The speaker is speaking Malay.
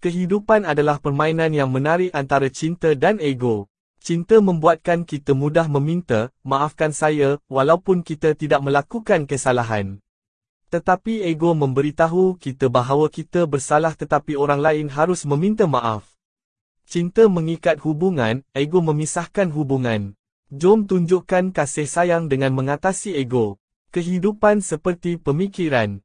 Kehidupan adalah permainan yang menarik antara cinta dan ego. Cinta membuatkan kita mudah meminta, maafkan saya, walaupun kita tidak melakukan kesalahan. Tetapi ego memberitahu kita bahawa kita bersalah tetapi orang lain harus meminta maaf. Cinta mengikat hubungan, ego memisahkan hubungan. Jom tunjukkan kasih sayang dengan mengatasi ego. Kehidupan seperti pemikiran.